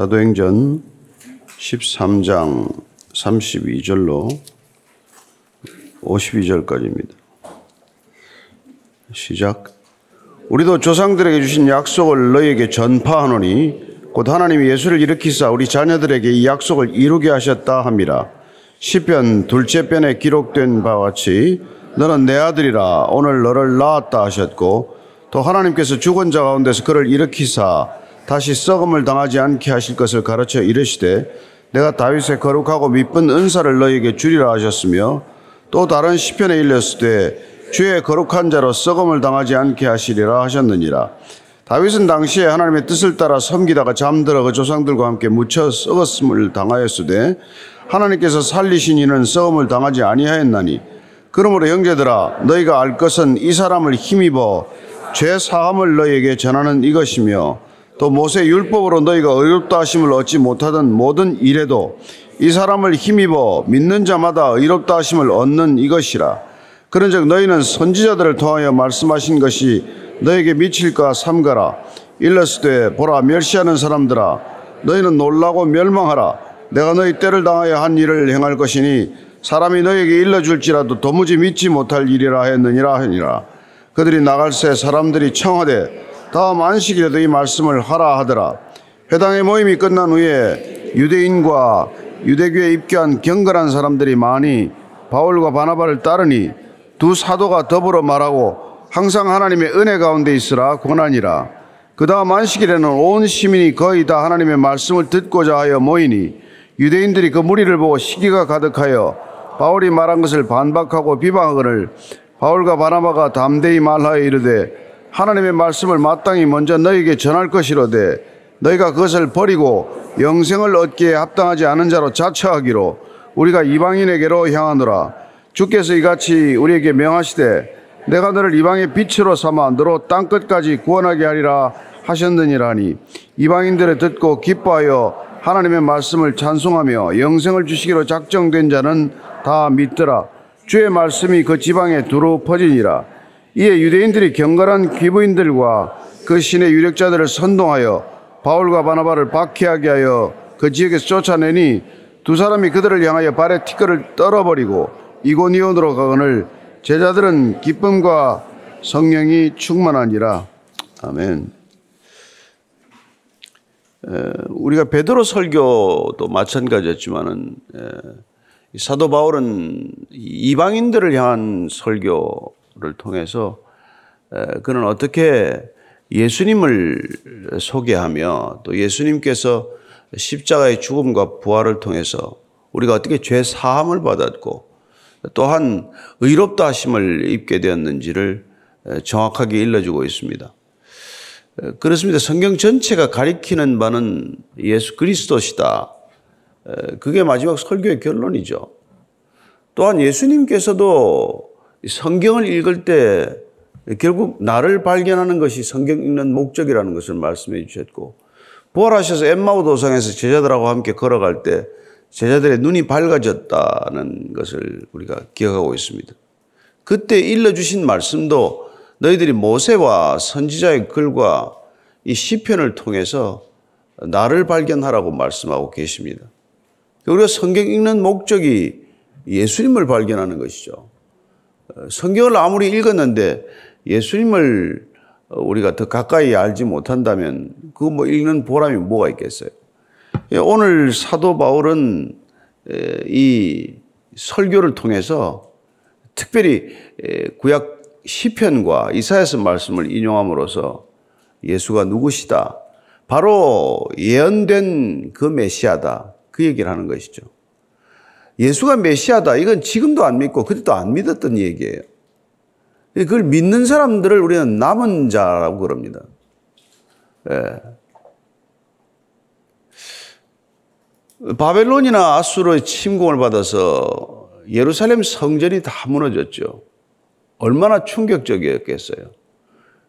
사도행전 13장 32절로 52절까지입니다. 시작. 우리도 조상들에게 주신 약속을 너희에게 전파하노니 곧 하나님이 예수를 일으키사 우리 자녀들에게 이 약속을 이루게 하셨다 함이라. 시편 둘째 편에 기록된 바와 같이 너는 내 아들이라 오늘 너를 낳았다 하셨고 또 하나님께서 죽은 자 가운데서 그를 일으키사 다시 썩음을 당하지 않게 하실 것을 가르쳐 이르시되 내가 다윗의 거룩하고 미쁜 은사를 너희에게 주리라 하셨으며 또 다른 시편에 일렀으되 주의 거룩한 자로 썩음을 당하지 않게 하시리라 하셨느니라. 다윗은 당시에 하나님의 뜻을 따라 섬기다가 잠들어 그 조상들과 함께 묻혀 썩었음을 당하였으되 하나님께서 살리신 이는 썩음을 당하지 아니하였나니 그러므로 형제들아 너희가 알 것은 이 사람을 힘입어 죄 사함을 너희에게 전하는 이것이며 또 모세 율법으로 너희가 의롭다 하심을 얻지 못하던 모든 일에도 이 사람을 힘입어 믿는 자마다 의롭다 하심을 얻는 이것이라. 그런즉 너희는 선지자들을 통하여 말씀하신 것이 너에게 미칠까 삼가라. 일러스되 보라 멸시하는 사람들아 너희는 놀라고 멸망하라. 내가 너희 때를 당하여 한 일을 행할 것이니 사람이 너에게 일러줄지라도 도무지 믿지 못할 일이라 했느니라 하니라. 그들이 나갈 새 사람들이 청하되 다음 안식일에도 이 말씀을 하라 하더라. 회당의 모임이 끝난 후에 유대인과 유대교에 입교한 경건한 사람들이 많이 바울과 바나바를 따르니 두 사도가 더불어 말하고 항상 하나님의 은혜 가운데 있으라 권하니라. 그 다음 안식일에는 온 시민이 거의 다 하나님의 말씀을 듣고자 하여 모이니 유대인들이 그 무리를 보고 시기가 가득하여 바울이 말한 것을 반박하고 비방하거늘 바울과 바나바가 담대히 말하여 이르되 하나님의 말씀을 마땅히 먼저 너희에게 전할 것이로되 너희가 그것을 버리고 영생을 얻기에 합당하지 않은 자로 자처하기로 우리가 이방인에게로 향하노라. 주께서 이같이 우리에게 명하시되 내가 너를 이방의 빛으로 삼아 너로 땅 끝까지 구원하게 하리라 하셨느니라니. 이방인들을 듣고 기뻐하여 하나님의 말씀을 찬송하며 영생을 주시기로 작정된 자는 다 믿더라. 주의 말씀이 그 지방에 두루 퍼지니라 이에 유대인들이 경건한 귀부인들과 그 신의 유력자들을 선동하여 바울과 바나바를 박해하게 하여 그 지역에서 쫓아내니 두 사람이 그들을 향하여 발에 티끌을 떨어버리고 이고니온으로 가거늘 제자들은 기쁨과 성령이 충만하니라 아멘. 우리가 베드로 설교도 마찬가지였지만은 사도 바울은 이방인들을 향한 설교 를 통해서 그는 어떻게 예수님을 소개하며 또 예수님께서 십자가의 죽음과 부활을 통해서 우리가 어떻게 죄 사함을 받았고 또한 의롭다 하심을 입게 되었는지를 정확하게 일러주고 있습니다. 그렇습니다. 성경 전체가 가리키는 바는 예수 그리스도시다. 그게 마지막 설교의 결론이죠. 또한 예수님께서도 성경을 읽을 때 결국 나를 발견하는 것이 성경 읽는 목적이라는 것을 말씀해 주셨고 부활하셔서 엠마오 도상에서 제자들하고 함께 걸어갈 때 제자들의 눈이 밝아졌다는 것을 우리가 기억하고 있습니다. 그때 일러주신 말씀도 너희들이 모세와 선지자의 글과 이 시편을 통해서 나를 발견하라고 말씀하고 계십니다. 우리가 성경 읽는 목적이 예수님을 발견하는 것이죠. 성경을 아무리 읽었는데 예수님을 우리가 더 가까이 알지 못한다면 그 뭐 읽는 보람이 뭐가 있겠어요? 예, 오늘 사도 바울은 이 설교를 통해서 특별히 구약 시편과 이사야서 말씀을 인용함으로써 예수가 누구시다. 바로 예언된 그 메시아다. 그 얘기를 하는 것이죠. 예수가 메시아다. 이건 지금도 안 믿고 그때도 안 믿었던 얘기예요. 그걸 믿는 사람들을 우리는 남은 자라고 그럽니다. 예. 바벨론이나 아수르의 침공을 받아서 예루살렘 성전이 다 무너졌죠. 얼마나 충격적이었겠어요.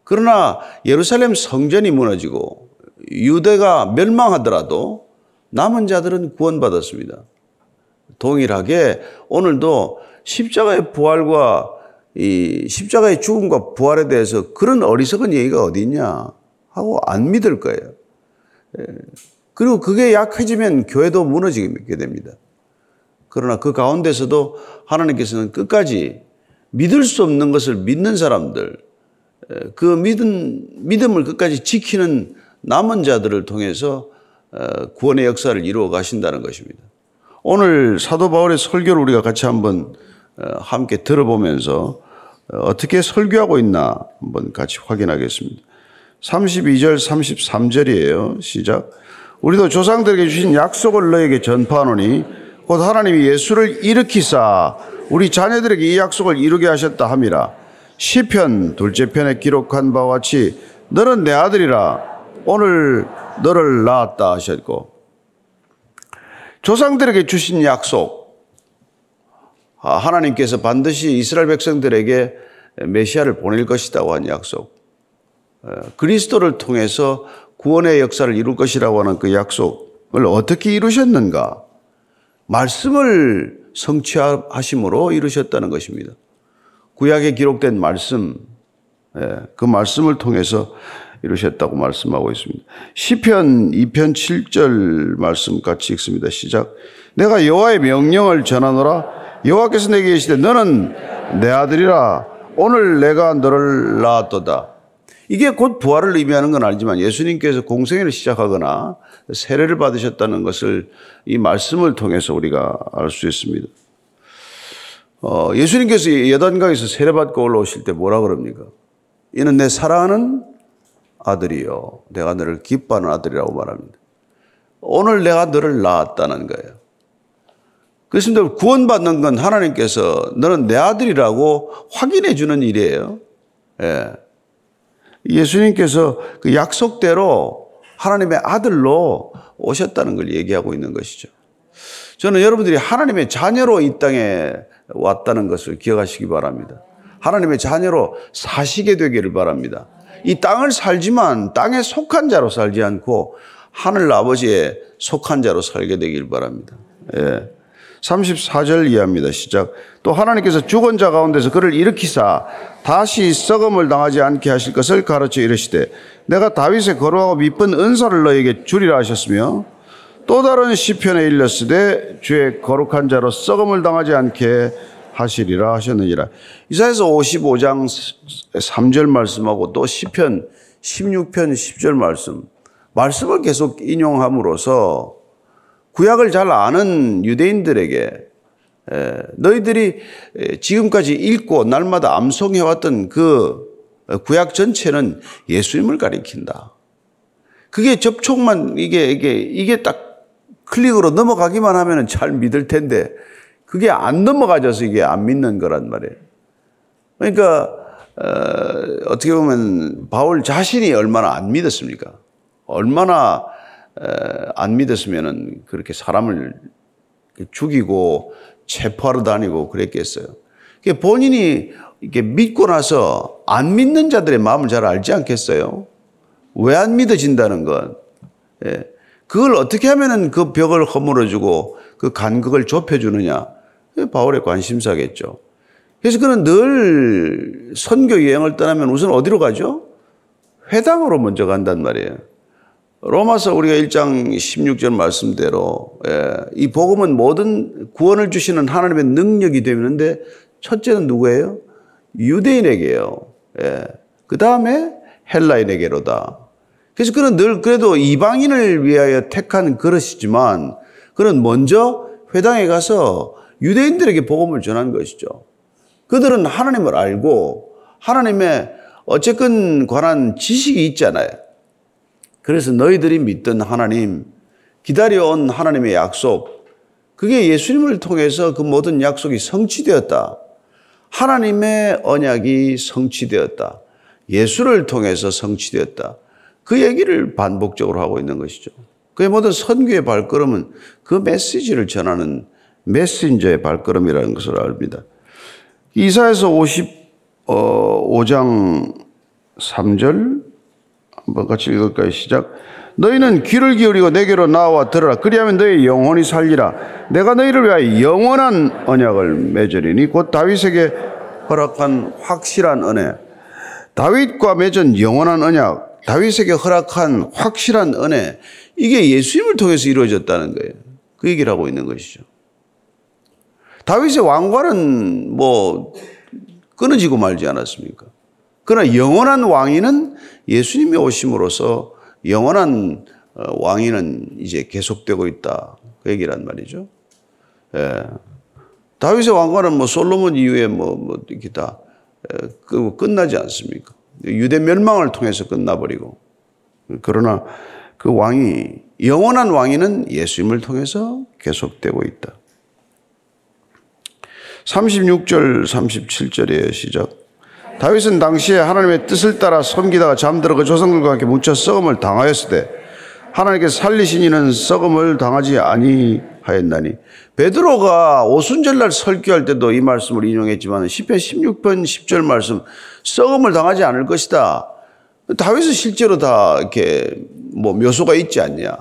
그러나 예루살렘 성전이 무너지고 유대가 멸망하더라도 남은 자들은 구원받았습니다. 동일하게 오늘도 십자가의 부활과 이 십자가의 죽음과 부활에 대해서 그런 어리석은 얘기가 어디 있냐 하고 안 믿을 거예요. 예. 그리고 그게 약해지면 교회도 무너지게 됩니다. 그러나 그 가운데서도 하나님께서는 끝까지 믿을 수 없는 것을 믿는 사람들, 그 믿음, 믿음을 끝까지 지키는 남은 자들을 통해서 어, 구원의 역사를 이루어 가신다는 것입니다. 오늘 사도 바울의 설교를 우리가 같이 한번 어, 함께 들어보면서 어, 어떻게 설교하고 있나 한번 같이 확인하겠습니다. 32절, 33절이에요. 시작. 우리도 조상들에게 주신 약속을 너에게 전파하노니 곧 하나님이 예수를 일으키사 우리 자녀들에게 이 약속을 이루게 하셨다 함이라. 시편 둘째 편에 기록한 바와 같이 너는 내 아들이라 오늘 너를 낳았다 하셨고 조상들에게 주신 약속 아, 하나님께서 반드시 이스라엘 백성들에게 메시아를 보낼 것이라고 한 약속 그리스도를 통해서 구원의 역사를 이룰 것이라고 하는 그 약속을 어떻게 이루셨는가? 말씀을 성취하심으로 이루셨다는 것입니다. 구약에 기록된 말씀, 그 말씀을 통해서 이루셨다고 말씀하고 있습니다. 시편 2편 7절 말씀 같이 읽습니다. 시작. 내가 여호와의 명령을 전하노라 여호와께서 내게 계시되 너는 내 아들이라 오늘 내가 너를 낳았도다. 이게 곧 부활을 의미하는 건 알지만 예수님께서 공생애를 시작하거나 세례를 받으셨다는 것을 이 말씀을 통해서 우리가 알 수 있습니다. 어, 예수님께서 여단강에서 세례받고 올라오실 때 뭐라 그럽니까? 이는 내 사랑하는 아들이요. 내가 너를 기뻐하는 아들이라고 말합니다. 오늘 내가 너를 낳았다는 거예요. 그렇습니다. 구원받는 건 하나님께서 너는 내 아들이라고 확인해 주는 일이에요. 예. 예수님께서 그 약속대로 하나님의 아들로 오셨다는 걸 얘기하고 있는 것이죠. 저는 여러분들이 하나님의 자녀로 이 땅에 왔다는 것을 기억하시기 바랍니다. 하나님의 자녀로 사시게 되기를 바랍니다. 이 땅을 살지만 땅에 속한 자로 살지 않고 하늘 아버지에 속한 자로 살게 되길 바랍니다. 예. 34절 이하입니다. 시작. 또 하나님께서 죽은 자 가운데서 그를 일으키사 다시 썩음을 당하지 않게 하실 것을 가르쳐 이르시되 내가 다윗의 거룩하고 미쁜 은사를 너에게 주리라 하셨으며 또 다른 시편에 일렀으되 주의 거룩한 자로 썩음을 당하지 않게 하시리라 하셨느니라. 이사에서 55장 3절 말씀하고 또 시편 16편 10절 말씀 말씀을 계속 인용함으로써 구약을 잘 아는 유대인들에게 너희들이 지금까지 읽고 날마다 암송해왔던 그 구약 전체는 예수님을 가리킨다. 그게 접촉만 이게 이게 이게 딱 클릭으로 넘어가기만 하면 잘 믿을 텐데 그게 안 넘어가져서 이게 안 믿는 거란 말이에요. 그러니까 어, 떻게 보면 바울 자신이 얼마나 안 믿었습니까? 얼마나 안 믿었으면 그렇게 사람을 죽이고 체포하러 다니고 그랬겠어요. 본인이 이렇게 믿고 나서 안 믿는 자들의 마음을 잘 알지 않겠어요? 왜 안 믿어진다는 건? 예. 그걸 어떻게 하면 그 벽을 허물어주고 그 간극을 좁혀주느냐? 바울의 관심사겠죠. 그래서 그는 늘 선교 여행을 떠나면 우선 어디로 가죠? 회당으로 먼저 간단 말이에요. 로마서 우리가 1장 16절 말씀대로 예, 이 복음은 모든 구원을 주시는 하나님의 능력이 되는데 첫째는 누구예요? 유대인에게요. 예. 그 다음에 헬라인에게로다. 그래서 그는 늘 그래도 이방인을 위하여 택한 그릇이지만 그는 먼저 회당에 가서 유대인들에게 복음을 전한 것이죠. 그들은 하나님을 알고 하나님의 어쨌건 관한 지식이 있잖아요. 그래서 너희들이 믿던 하나님, 기다려온 하나님의 약속, 그게 예수님을 통해서 그 모든 약속이 성취되었다. 하나님의 언약이 성취되었다. 예수를 통해서 성취되었다. 그 얘기를 반복적으로 하고 있는 것이죠. 그의 모든 선교의 발걸음은 그 메시지를 전하는 메신저의 발걸음이라는 것을 압니다. 이사에서 55장 3절 한번 같이 읽을까요? 시작. 너희는 귀를 기울이고 내게로 나와 들어라. 그리하면 너희 영혼이 살리라. 내가 너희를 위하여 영원한 언약을 맺으리니 곧 다윗에게 허락한 확실한 은혜. 다윗과 맺은 영원한 언약. 다윗에게 허락한 확실한 은혜 이게 예수님을 통해서 이루어졌다는 거예요. 그 얘기를 하고 있는 것이죠. 다윗의 왕관은 뭐 끊어지고 말지 않았습니까? 그러나 영원한 왕위는 예수님이 오심으로써 영원한 어, 왕위는 이제 계속되고 있다. 그 얘기란 말이죠. 예. 다윗의 왕관은 뭐 솔로몬 이후에 뭐, 뭐 이렇게 다 예, 그 끝나지 않습니까? 유대 멸망을 통해서 끝나버리고. 그러나 그 왕이, 영원한 왕위는 예수님을 통해서 계속되고 있다. 36절, 37절의 시작. 다윗은 당시에 하나님의 뜻을 따라 섬기다가 잠들어 그 조상들과 함께 묻혀 썩음을 당하였을 때 하나님께 살리신 이는 썩음을 당하지 아니하였나니 베드로가 오순절날 설교할 때도 이 말씀을 인용했지만 10편 16편 10절 말씀 썩음을 당하지 않을 것이다. 다윗은 실제로 다 이렇게 뭐 묘소가 있지 않냐.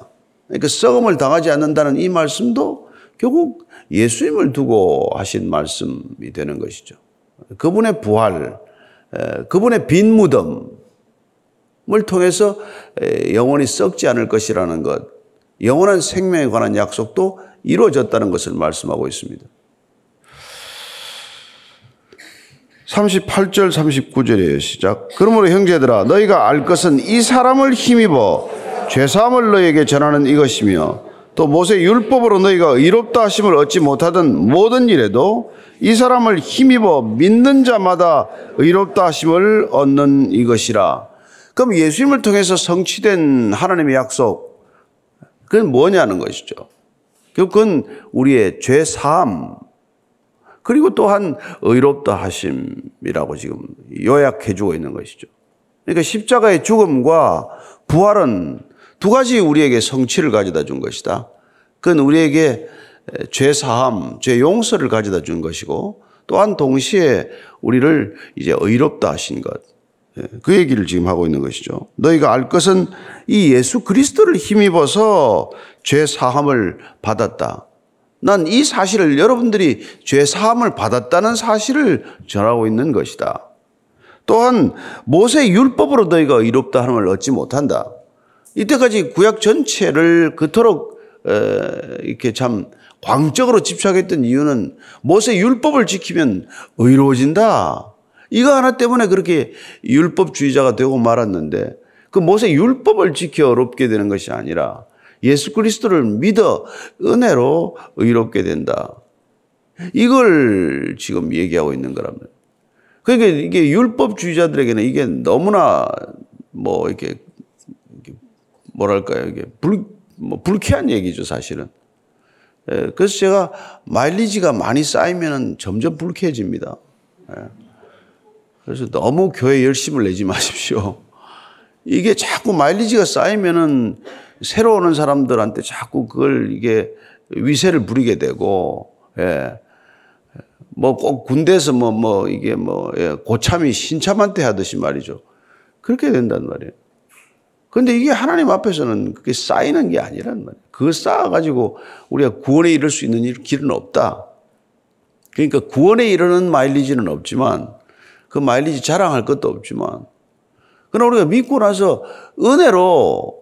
그러니까 썩음을 당하지 않는다는 이 말씀도 결국 예수님을 두고 하신 말씀이 되는 것이죠. 그분의 부활, 그분의 빈 무덤을 통해서 영원히 썩지 않을 것이라는 것, 영원한 생명에 관한 약속도 이루어졌다는 것을 말씀하고 있습니다. 38절 39절의 시작. 그러므로 형제들아 너희가 알 것은 이 사람을 힘입어 죄 사함을 너희에게 전하는 이것이며 또 모세 율법으로 너희가 의롭다 하심을 얻지 못하던 모든 일에도 이 사람을 힘입어 믿는 자마다 의롭다 하심을 얻는 이것이라. 그럼 예수님을 통해서 성취된 하나님의 약속 그건 뭐냐는 것이죠. 그건 우리의 죄 사함 그리고 또한 의롭다 하심이라고 지금 요약해 주고 있는 것이죠. 그러니까 십자가의 죽음과 부활은 두 가지 우리에게 성취를 가져다 준 것이다. 그건 우리에게 죄 사함, 죄 용서를 가져다 준 것이고 또한 동시에 우리를 이제 의롭다 하신 것. 예, 그 얘기를 지금 하고 있는 것이죠. 너희가 알 것은 이 예수 그리스도를 힘입어서 죄 사함을 받았다. 난 이 사실을 여러분들이 죄 사함을 받았다는 사실을 전하고 있는 것이다. 또한 모세 율법으로 너희가 의롭다 함을 얻지 못한다. 이때까지 구약 전체를 그토록 이렇게 참 광적으로 집착했던 이유는 모세 율법을 지키면 의로워진다. 이거 하나 때문에 그렇게 율법주의자가 되고 말았는데 그 모세 율법을 지켜 어렵게 되는 것이 아니라 예수 그리스도를 믿어 은혜로 의롭게 된다. 이걸 지금 얘기하고 있는 거랍니다. 그러니까 이게 율법주의자들에게는 이게 너무나 뭐 이렇게 뭐랄까요 이게 불, 뭐 불쾌한 얘기죠 사실은. 예, 그래서 제가 마일리지가 많이 쌓이면 점점 불쾌해집니다. 예. 그래서 너무 교회 열심을 내지 마십시오. 이게 자꾸 마일리지가 쌓이면은 새로 오는 사람들한테 자꾸 그걸 이게 위세를 부리게 되고, 예. 뭐 꼭 군대에서 뭐, 뭐 이게 뭐, 예. 고참이 신참한테 하듯이 말이죠. 그렇게 된단 말이에요. 근데 이게 하나님 앞에서는 그게 쌓이는 게 아니란 말이에요. 그걸 쌓아가지고 우리가 구원에 이를 수 있는 길은 없다. 그러니까 구원에 이르는 마일리지는 없지만 그 마일리지 자랑할 것도 없지만 그러나 우리가 믿고 나서 은혜로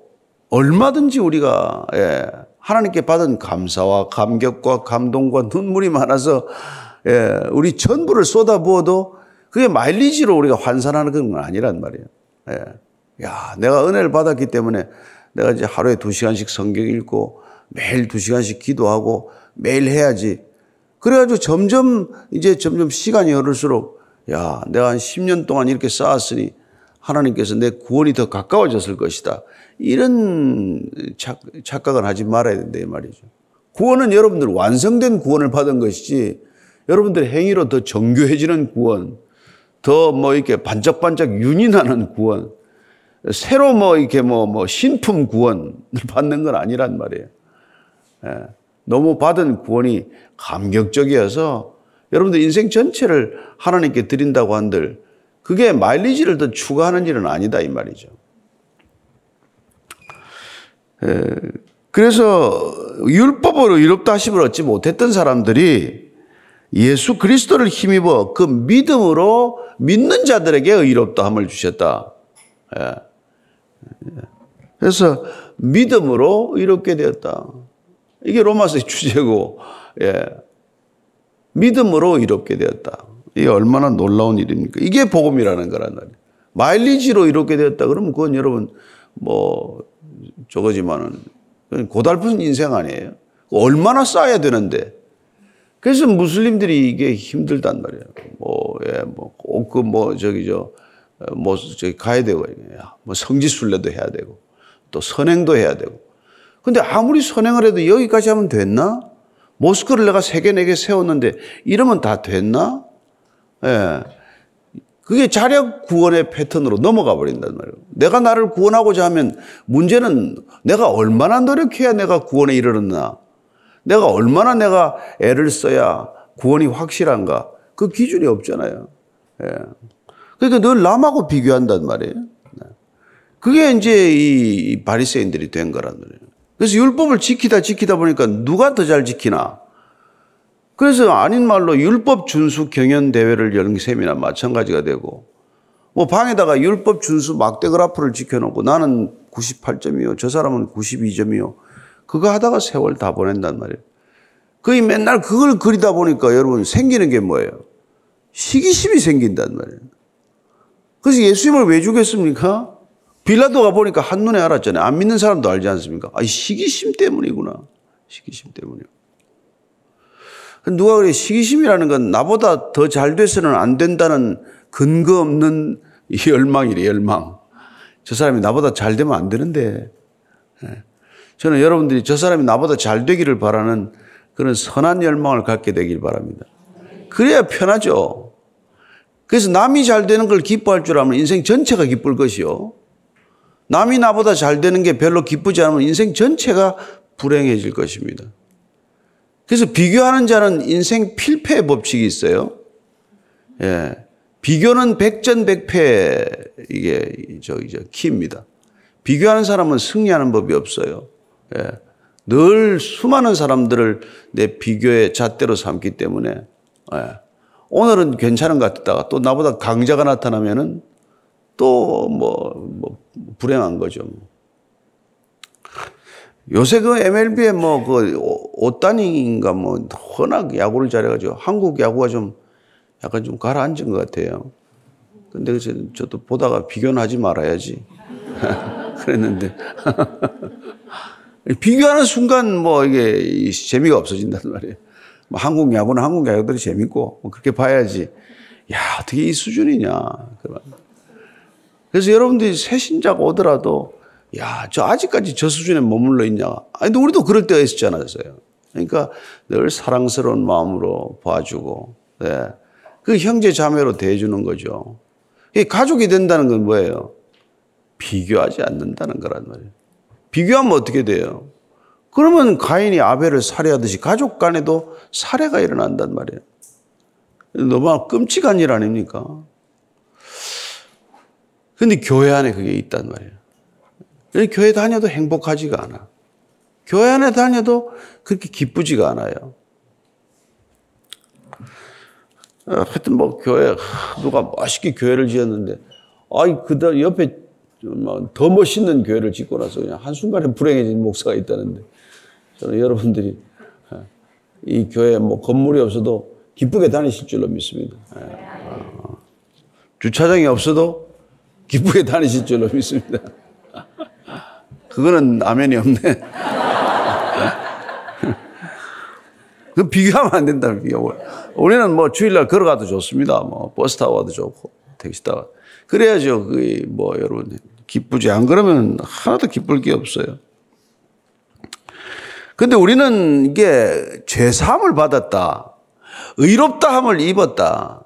얼마든지 우리가 예, 하나님께 받은 감사와 감격과 감동과 눈물이 많아서 예, 우리 전부를 쏟아부어도 그게 마일리지로 우리가 환산하는 건 아니란 말이에요. 예. 야, 내가 은혜를 받았기 때문에 내가 이제 하루에 두 시간씩 성경 읽고 매일 두 시간씩 기도하고 매일 해야지. 그래가지고 점점 이제 점점 시간이 흐를수록 야, 내가 한 10년 동안 이렇게 쌓았으니 하나님께서 내 구원이 더 가까워졌을 것이다. 이런 착, 착각을 하지 말아야 된다, 이 말이죠. 구원은 여러분들 완성된 구원을 받은 것이지 여러분들 행위로 더 정교해지는 구원, 더 뭐 이렇게 반짝반짝 윤이 나는 구원, 새로 뭐 이렇게 뭐, 뭐 신품 구원을 받는 건 아니란 말이에요. 예. 너무 받은 구원이 감격적이어서 여러분들 인생 전체를 하나님께 드린다고 한들 그게 마일리지를 더 추가하는 일은 아니다 이 말이죠. 예. 그래서 율법으로 의롭다 하심을 얻지 못했던 사람들이 예수 그리스도를 힘입어 그 믿음으로 믿는 자들에게 의롭다 함을 주셨다. 예. 그래서 믿음으로 이롭게 되었다. 이게 로마서의 주제고, 예. 믿음으로 이롭게 되었다. 이게 얼마나 놀라운 일입니까? 이게 복음이라는 거란 말이에요. 마일리지로 이롭게 되었다. 그러면 그건 여러분, 뭐, 저거지만은, 고달픈 인생 아니에요? 얼마나 쌓아야 되는데. 그래서 무슬림들이 이게 힘들단 말이에요. 뭐, 예, 뭐, 꼭그 뭐, 저기, 저, 뭐, 저기 가야 되고, 뭐, 성지 순례도 해야 되고, 또 선행도 해야 되고. 근데 아무리 선행을 해도 여기까지 하면 됐나? 모스크를 내가 세 개, 네 개 세웠는데 이러면 다 됐나? 예. 그게 자력 구원의 패턴으로 넘어가 버린단 말이에요. 내가 나를 구원하고자 하면 문제는 내가 얼마나 노력해야 내가 구원에 이르렀나? 내가 얼마나 내가 애를 써야 구원이 확실한가? 그 기준이 없잖아요. 예. 그러니까 늘 남하고 비교한단 말이에요. 네. 그게 이제 이 바리새인들이 된 거란 말이에요. 그래서 율법을 지키다 지키다 보니까 누가 더 잘 지키나? 그래서 아닌 말로 율법 준수 경연 대회를 여는 셈이나 마찬가지가 되고 뭐 방에다가 율법 준수 막대 그래프를 지켜놓고 나는 98점이요. 저 사람은 92점이요. 그거 하다가 세월 다 보낸단 말이에요. 거의 맨날 그걸 그리다 보니까 여러분 생기는 게 뭐예요? 시기심이 생긴단 말이에요. 그래서 예수님을 왜 죽였습니까? 빌라도가 보니까 한눈에 알았잖아요. 안 믿는 사람도 알지 않습니까? 아, 시기심 때문이구나. 시기심 때문이요. 누가 그래 시기심이라는 건 나보다 더 잘 돼서는 안 된다는 근거 없는 열망이래 열망. 저 사람이 나보다 잘 되면 안 되는데. 예. 저는 여러분들이 저 사람이 나보다 잘 되기를 바라는 그런 선한 열망을 갖게 되길 바랍니다. 그래야 편하죠. 그래서 남이 잘 되는 걸 기뻐할 줄 알면 인생 전체가 기쁠 것이요. 남이 나보다 잘 되는 게 별로 기쁘지 않으면 인생 전체가 불행해질 것입니다. 그래서 비교하는 자는 인생 필패의 법칙이 있어요. 예. 비교는 백전백패 이게 저 키입니다. 비교하는 사람은 승리하는 법이 없어요. 예. 늘 수많은 사람들을 내 비교의 잣대로 삼기 때문에 예. 오늘은 괜찮은 것 같다가 또 나보다 강자가 나타나면은 또 뭐 뭐 불행한 거죠. 요새 그 MLB에 뭐 그 오따니인가 뭐 워낙 야구를 잘해가지고 한국 야구가 좀 약간 좀 가라앉은 것 같아요. 근데 저도 보다가 비교는 하지 말아야지. 그랬는데. 비교하는 순간 뭐 이게 재미가 없어진단 말이에요. 뭐 한국 야구는 한국 야구들이 재밌고 뭐 그렇게 봐야지. 야, 어떻게 이 수준이냐. 그래서 여러분들이 새 신자가 오더라도 야, 저 아직까지 저 수준에 머물러 있냐. 아니, 근데 우리도 그럴 때가 있었잖아요. 그러니까 늘 사랑스러운 마음으로 봐주고, 네. 그 형제 자매로 대해주는 거죠. 가족이 된다는 건 뭐예요? 비교하지 않는다는 거란 말이에요. 비교하면 어떻게 돼요? 그러면 가인이 아벨을 살해하듯이 가족 간에도 살해가 일어난단 말이에요. 너무 끔찍한 일 아닙니까? 근데 교회 안에 그게 있단 말이에요. 교회 다녀도 행복하지가 않아. 교회 안에 다녀도 그렇게 기쁘지가 않아요. 어, 하여튼 뭐 교회 누가 멋있게 교회를 지었는데 아이 그다 옆에 더 멋있는 교회를 짓고 나서 그냥 한순간에 불행해진 목사가 있다는데 저는 여러분들이 어, 이 교회 뭐 건물이 없어도 기쁘게 다니실 줄로 믿습니다. 예. 어, 주차장이 없어도 기쁘게 다니실 줄로 믿습니다. 그거는 아멘이 없네. 그 비교하면 안 된다, 비교. 우리는 뭐 주일날 걸어가도 좋습니다. 뭐 버스 타고 가도 좋고, 택시 타고. 그래야죠. 그, 뭐, 여러분, 기쁘지. 안 그러면 하나도 기쁠 게 없어요. 근데 우리는 이게 죄사함을 받았다. 의롭다함을 입었다.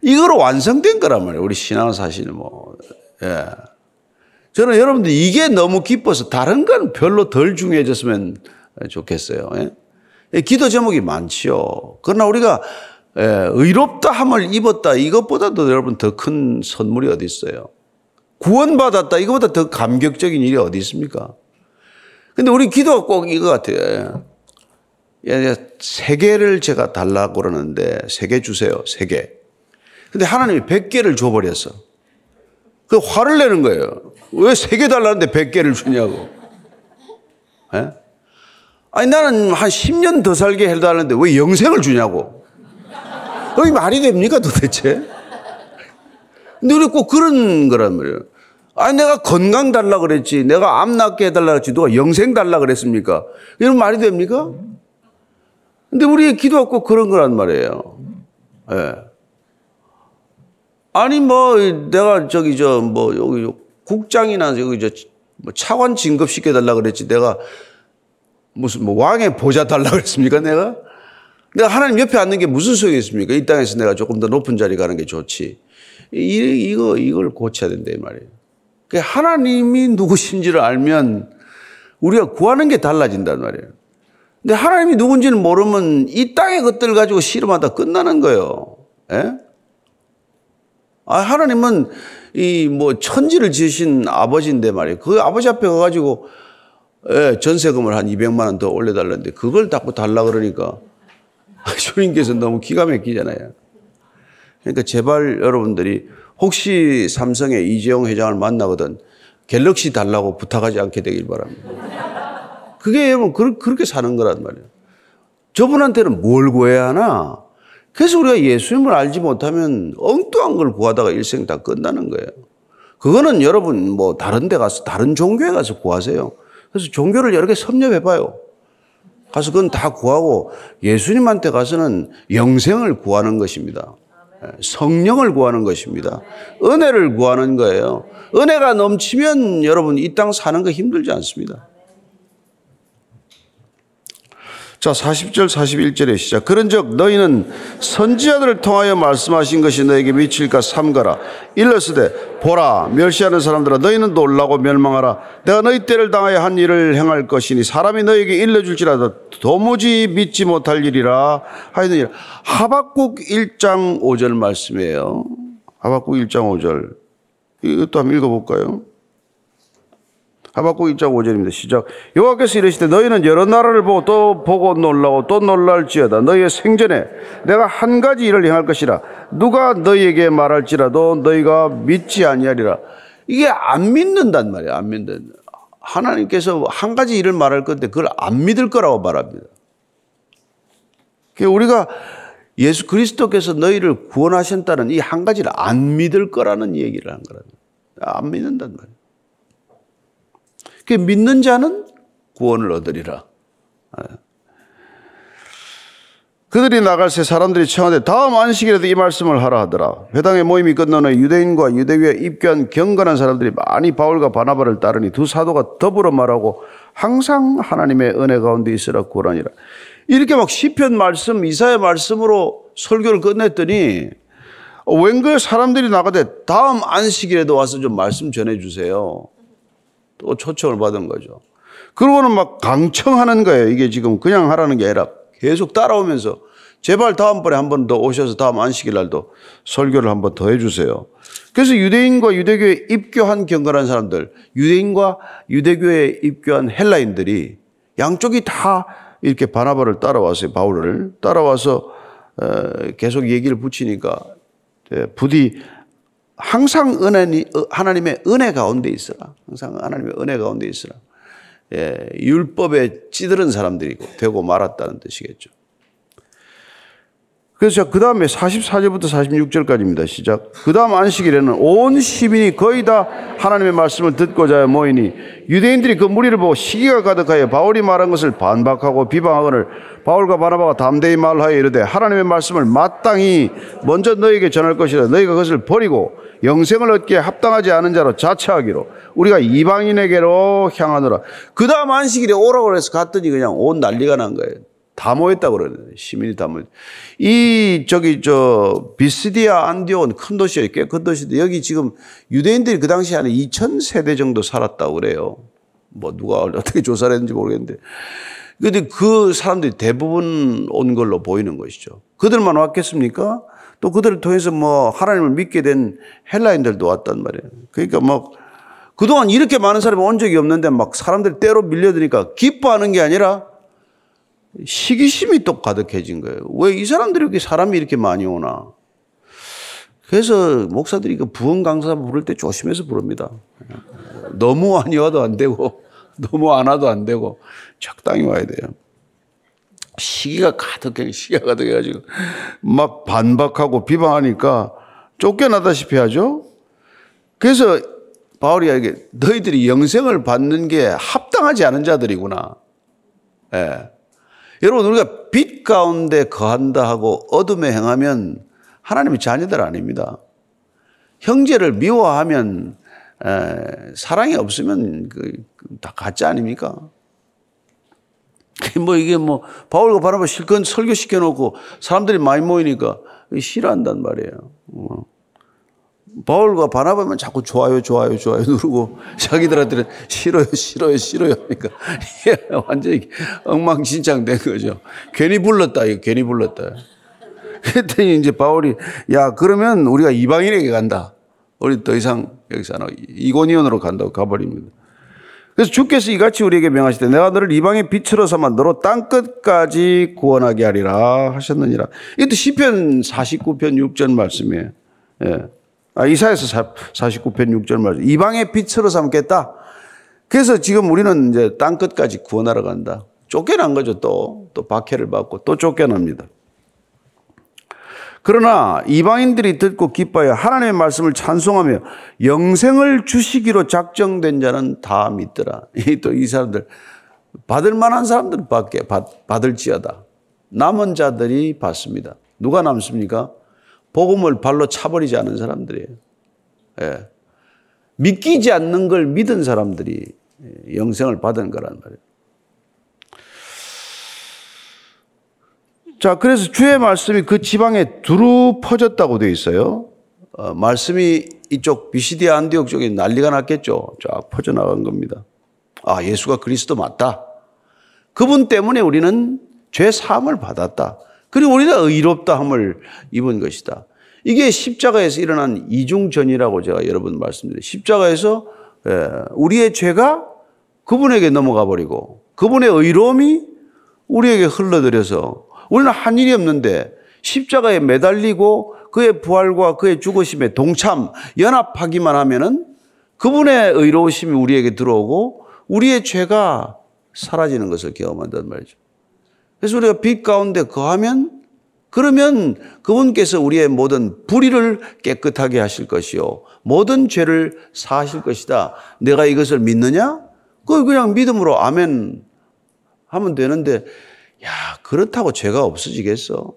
이거로 완성된 거란 말이에요. 우리 신앙 사실 뭐. 예. 저는 여러분들 이게 너무 기뻐서 다른 건 별로 덜 중요해졌으면 좋겠어요. 예? 기도 제목이 많지요. 그러나 우리가 예, 의롭다 함을 입었다 이것보다도 여러분 더 큰 선물이 어디 있어요? 구원받았다 이거보다 더 감격적인 일이 어디 있습니까? 근데 우리 기도가 꼭 이거 같아요. 예, 세 개를 제가 달라고 그러는데 세 개 주세요. 세 개. 근데 하나님이 백 개를 줘버렸어. 그 화를 내는 거예요. 왜 세 개 달라는데 백 개를 주냐고. 예? 아니 나는 한 10년 더 살게 해달라는데 왜 영생을 주냐고. 그게 말이 됩니까 도대체? 근데 우리 꼭 그런 거란 말이에요. 아니 내가 건강 달라 그랬지. 내가 암 낫게 해달라 그랬지. 누가 영생 달라 그랬습니까? 이런 말이 됩니까? 근데 우리의 기도가 꼭 그런 거란 말이에요. 예. 아니 뭐 내가 저기 저 뭐 여기 국장이나 여기 저뭐 차관 진급 시켜 달라 그랬지. 내가 무슨 뭐 왕의 보좌 달라 그랬습니까? 내가 내가 하나님 옆에 앉는 게 무슨 소용이 있습니까? 이 땅에서 내가 조금 더 높은 자리 가는 게 좋지. 이, 이거 이걸 고쳐야 된다 이 말이에요. 그 하나님이 누구신지를 알면 우리가 구하는 게 달라진단 말이에요. 근데 하나님이 누군지는 모르면 이 땅의 것들 가지고 씨름하다 끝나는 거예요. 예? 아, 하나님은 이 뭐 천지를 지으신 아버지인데 말이에요. 그 아버지 앞에 가가지고 예, 전세금을 한 200만 원 더 올려달라는데 그걸 자꾸 달라 그러니까 주님께서 너무 기가 막히잖아요. 그러니까 제발 여러분들이 혹시 삼성의 이재용 회장을 만나거든 갤럭시 달라고 부탁하지 않게 되길 바랍니다. 그게 여러분 그렇게 사는 거란 말이에요. 저분한테는 뭘 구해야 하나? 그래서 우리가 예수님을 알지 못하면 엉뚱한 걸 구하다가 일생 다 끝나는 거예요. 그거는 여러분 뭐 다른 데 가서 다른 종교에 가서 구하세요. 그래서 종교를 여러 개 섭렵해 봐요. 가서 그건 다 구하고 예수님한테 가서는 영생을 구하는 것입니다. 성령을 구하는 것입니다. 은혜를 구하는 거예요. 은혜가 넘치면 여러분 이 땅 사는 거 힘들지 않습니다. 자, 40절 41절의 시작. 그런즉 너희는 선지자들을 통하여 말씀하신 것이 너에게 미칠까 삼가라. 일렀으되 보라 멸시하는 사람들아 너희는 놀라고 멸망하라. 내가 너희 때를 당하여 한 일을 행할 것이니 사람이 너에게 일러줄지라도 도무지 믿지 못할 일이라 하여튼 하박국 1장 5절 말씀이에요. 하박국 1장 5절. 이것도 한번 읽어볼까요? 하박국 1장 5절입니다. 시작. 여호와께서 이르시되 너희는 여러 나라를 보고 또 보고 놀라고 또 놀랄지어다. 너희의 생전에 내가 한 가지 일을 행할 것이라. 누가 너희에게 말할지라도 너희가 믿지 아니하리라. 이게 안 믿는단 말이에요. 안 믿는. 하나님께서 한 가지 일을 말할 건데 그걸 안 믿을 거라고 말합니다. 우리가 예수 그리스도께서 너희를 구원하셨다는 이 한 가지를 안 믿을 거라는 얘기를 한 거랍니다. 안 믿는단 말이에요. 그 믿는 자는 구원을 얻으리라. 예. 그들이 나갈 새 사람들이 청하되 다음 안식일에도 이 말씀을 하라 하더라. 회당의 모임이 후 유대인과 유대교에 입교한 경건한 사람들이 많이 바울과 바나바를 따르니 두 사도가 더불어 말하고 항상 하나님의 은혜 가운데 있으라 구하니라. 이렇게 막 시편 말씀, 이사의 말씀으로 설교를 끝냈더니 웬걸 사람들이 나가되 다음 안식일에도 와서 좀 말씀 전해 주세요. 또 초청을 받은 거죠. 그러고는 막 강청하는 거예요. 이게 지금 그냥 하라는 게 아니라 계속 따라오면서 제발 다음번에 한 번 더 오셔서 다음 안식일 날도 설교를 한 번 더 해주세요. 그래서 유대인과 유대교에 입교한 경건한 사람들, 유대인과 유대교에 입교한 헬라인들이 양쪽이 다 이렇게 바나바를 따라왔어요. 바울을 따라와서 어, 계속 얘기를 붙이니까 예, 부디 항상 은혜, 하나님의 은혜 가운데 있어라. 항상 하나님의 은혜 가운데 있어라. 예, 율법에 찌들은 사람들이고 되고 말았다는 뜻이겠죠. 그래서 그 다음에 44절부터 46절까지입니다. 시작. 그 다음 안식일에는 온 시민이 거의 다 하나님의 말씀을 듣고자 모이니 유대인들이 그 무리를 보고 시기가 가득하여 바울이 말한 것을 반박하고 비방하거늘 바울과 바나바가 담대히 말하여 이르되 하나님의 말씀을 마땅히 먼저 너에게 전할 것이라 너희가 그것을 버리고 영생을 얻기에 합당하지 않은 자로 자처하기로 우리가 이방인에게로 향하노라. 그 다음 안식일에 오라고 해서 갔더니 그냥 온 난리가 난 거예요. 다 모였다고 그러는데 시민이 다 모였. 이 저기 저 비스디아 안디온 큰 도시에 꽤큰 도시인데 여기 지금 유대인들이 그 당시에 한 2천 세대 정도 살았다고 그래요. 뭐 누가 어떻게 조사를 했는지 모르겠는데. 근데 그 사람들이 대부분 온 걸로 보이는 것이죠. 그들만 왔겠습니까? 또 그들을 통해서 뭐 하나님을 믿게 된 헬라인들도 왔단 말이에요. 그러니까 뭐 그동안 이렇게 많은 사람이 온 적이 없는데 막 사람들이 때로 밀려드니까 기뻐하는 게 아니라 시기심이 또 가득해진 거예요. 왜 이 사람들이 이렇게 사람이 이렇게 많이 오나? 그래서 목사들이 그 부흥 강사 부를 때 조심해서 부릅니다. 너무 많이 와도 안 되고 너무 안 와도 안 되고 적당히 와야 돼요. 시기가 가득해 시기가 가득해가지고 막 반박하고 비방하니까 쫓겨나다시피 하죠. 그래서 바울이 이게 너희들이 영생을 받는 게 합당하지 않은 자들이구나. 예. 여러분 우리가 빛 가운데 거한다 하고 어둠에 행하면 하나님의 자녀들 아닙니다. 형제를 미워하면 에, 사랑이 없으면 그, 다 가짜 아닙니까? 뭐 이게 뭐 바울과 바나바 실컷 설교시켜 놓고 사람들이 많이 모이니까 싫어한단 말이에요. 어. 바울과 바나바면 자꾸 좋아요, 좋아요, 좋아요 누르고 자기들한테는 싫어요, 싫어요, 싫어요 하니까 완전히 엉망진창 된 거죠. 괜히 불렀다, 이거 괜히 불렀다. 그랬더니 이제 바울이 야, 그러면 우리가 이방인에게 간다. 우리 더 이상 여기서 안 이고니온으로 간다고 가버립니다. 그래서 주께서 이같이 우리에게 명하시되 내가 너를 이방의 빛으로 삼아 너로 땅 끝까지 구원하게 하리라 하셨느니라. 이것도 시편 49편 6절 말씀이에요. 예. 아, 이사에서 49편 6절 말씀. 이방의 빛으로 삼겠다. 그래서 지금 우리는 이제 땅 끝까지 구원하러 간다. 쫓겨난 거죠, 또. 또 박해를 받고 또 쫓겨납니다. 그러나 이방인들이 듣고 기뻐하여 하나님의 말씀을 찬송하며 영생을 주시기로 작정된 자는 다 믿더라. 또 이 사람들 받을 만한 사람들 밖에 받을지어다. 남은 자들이 받습니다. 누가 남습니까? 복음을 발로 차버리지 않은 사람들이에요. 예. 믿기지 않는 걸 믿은 사람들이 영생을 받은 거란 말이에요. 자, 그래서 주의 말씀이 그 지방에 두루 퍼졌다고 되어 있어요. 어, 말씀이 이쪽 비시디아 안디옥 쪽에 난리가 났겠죠. 쫙 퍼져나간 겁니다. 아, 예수가 그리스도 맞다. 그분 때문에 우리는 죄 사함을 받았다. 그리고 우리가 의롭다함을 입은 것이다. 이게 십자가에서 일어난 이중전이라고 제가 여러분 말씀드려요. 십자가에서 예, 우리의 죄가 그분에게 넘어가 버리고 그분의 의로움이 우리에게 흘러들여서 우리는 한 일이 없는데 십자가에 매달리고 그의 부활과 그의 죽으심에 동참, 연합하기만 하면은 그분의 의로우심이 우리에게 들어오고 우리의 죄가 사라지는 것을 경험한단 말이죠. 그래서 우리가 빛 가운데 거하면 그러면 그분께서 우리의 모든 불의를 깨끗하게 하실 것이요. 모든 죄를 사하실 것이다. 내가 이것을 믿느냐? 그 그냥 믿음으로 아멘 하면 되는데, 야, 그렇다고 죄가 없어지겠어?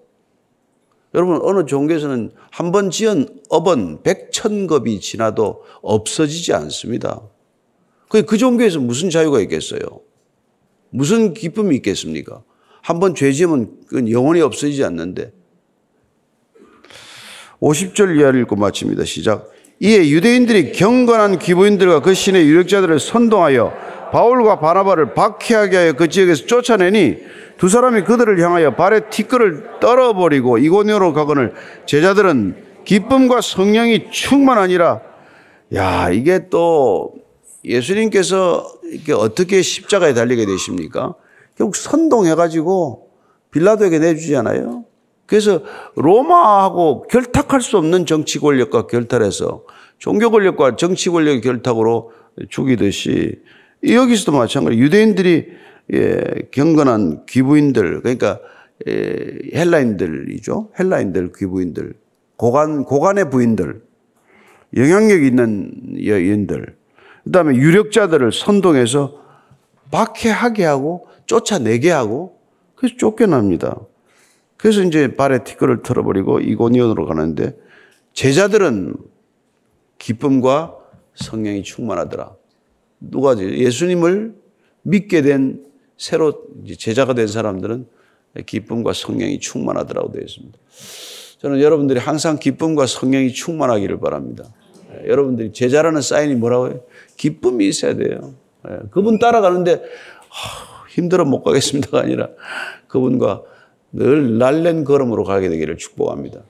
여러분, 어느 종교에서는 한 번 지은 업은 백천겁이 지나도 없어지지 않습니다. 그 종교에서 무슨 자유가 있겠어요? 무슨 기쁨이 있겠습니까? 한 번 죄 지으면 그건 영원히 없어지지 않는데. 50절 이하를 읽고 마칩니다. 시작. 이에 유대인들이 경건한 기부인들과 그 신의 유력자들을 선동하여 바울과 바나바를 박해하게 하여 그 지역에서 쫓아내니 두 사람이 그들을 향하여 발에 티끌을 떨어버리고 이고니오로 가거늘 제자들은 기쁨과 성령이 충만하니라. 야, 이게 또 예수님께서 이게 어떻게 십자가에 달리게 되십니까? 결국 선동해가지고 빌라도에게 내주잖아요. 그래서 로마하고 결탁할 수 없는 정치 권력과 결탈해서 종교 권력과 정치 권력의 결탁으로 죽이듯이 여기서도 마찬가지 유대인들이 예, 경건한 귀부인들 그러니까 예, 헬라인들이죠. 헬라인들 귀부인들 고관 고관의 부인들 영향력 있는 여인들 그 다음에 유력자들을 선동해서 박해하게 하고 쫓아내게 하고 그래서 쫓겨납니다. 그래서 이제 발에 티끌을 털어버리고 이고니온으로 가는데 제자들은 기쁨과 성령이 충만하더라. 누가 예수님을 믿게 된 새로 제자가 된 사람들은 기쁨과 성령이 충만하더라고 되어 있습니다. 저는 여러분들이 항상 기쁨과 성령이 충만하기를 바랍니다. 여러분들이 제자라는 사인이 뭐라고 해요? 기쁨이 있어야 돼요. 그분 따라가는데 힘들어 못 가겠습니다가 아니라 그분과 늘 날랜 걸음으로 가게 되기를 축복합니다.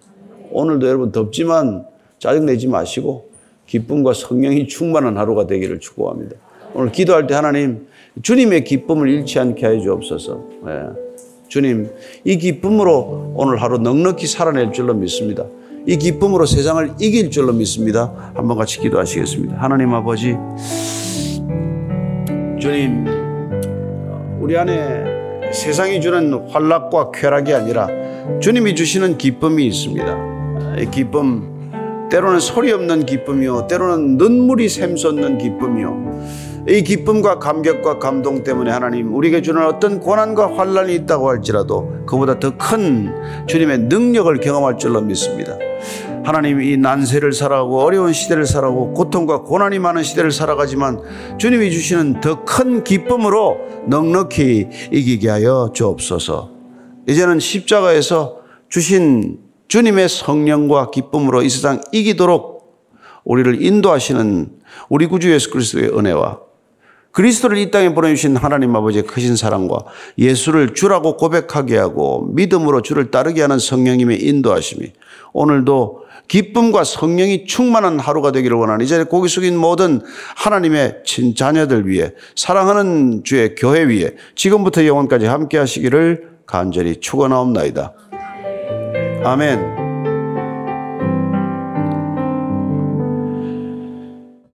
오늘도 여러분 덥지만 짜증내지 마시고 기쁨과 성령이 충만한 하루가 되기를 축복합니다. 오늘 기도할 때 하나님 주님의 기쁨을 잃지 않게 해 주옵소서. 네. 주님 이 기쁨으로 오늘 하루 넉넉히 살아낼 줄로 믿습니다. 이 기쁨으로 세상을 이길 줄로 믿습니다. 한번 같이 기도하시겠습니다. 하나님 아버지, 주님, 우리 안에 세상이 주는 환락과 쾌락이 아니라 주님이 주시는 기쁨이 있습니다. 이 기쁨, 때로는 소리 없는 기쁨이요, 때로는 눈물이 샘솟는 기쁨이요. 이 기쁨과 감격과 감동 때문에 하나님 우리에게 주는 어떤 고난과 환란이 있다고 할지라도 그보다 더 큰 주님의 능력을 경험할 줄로 믿습니다. 하나님 이 난세를 살아가고 어려운 시대를 살아가고 고통과 고난이 많은 시대를 살아가지만 주님이 주시는 더 큰 기쁨으로 넉넉히 이기게 하여 주옵소서. 이제는 십자가에서 주신 주님의 성령과 기쁨으로 이 세상 이기도록 우리를 인도하시는 우리 구주 예수 그리스도의 은혜와 그리스도를 이 땅에 보내주신 하나님 아버지의 크신 사랑과 예수를 주라고 고백하게 하고 믿음으로 주를 따르게 하는 성령님의 인도하심이 오늘도 기쁨과 성령이 충만한 하루가 되기를 원하는 이 자리에 고기 숙인 모든 하나님의 친 자녀들 위해 사랑하는 주의 교회 위에 지금부터 영원까지 함께 하시기를 간절히 축원하옵나이다. 아멘.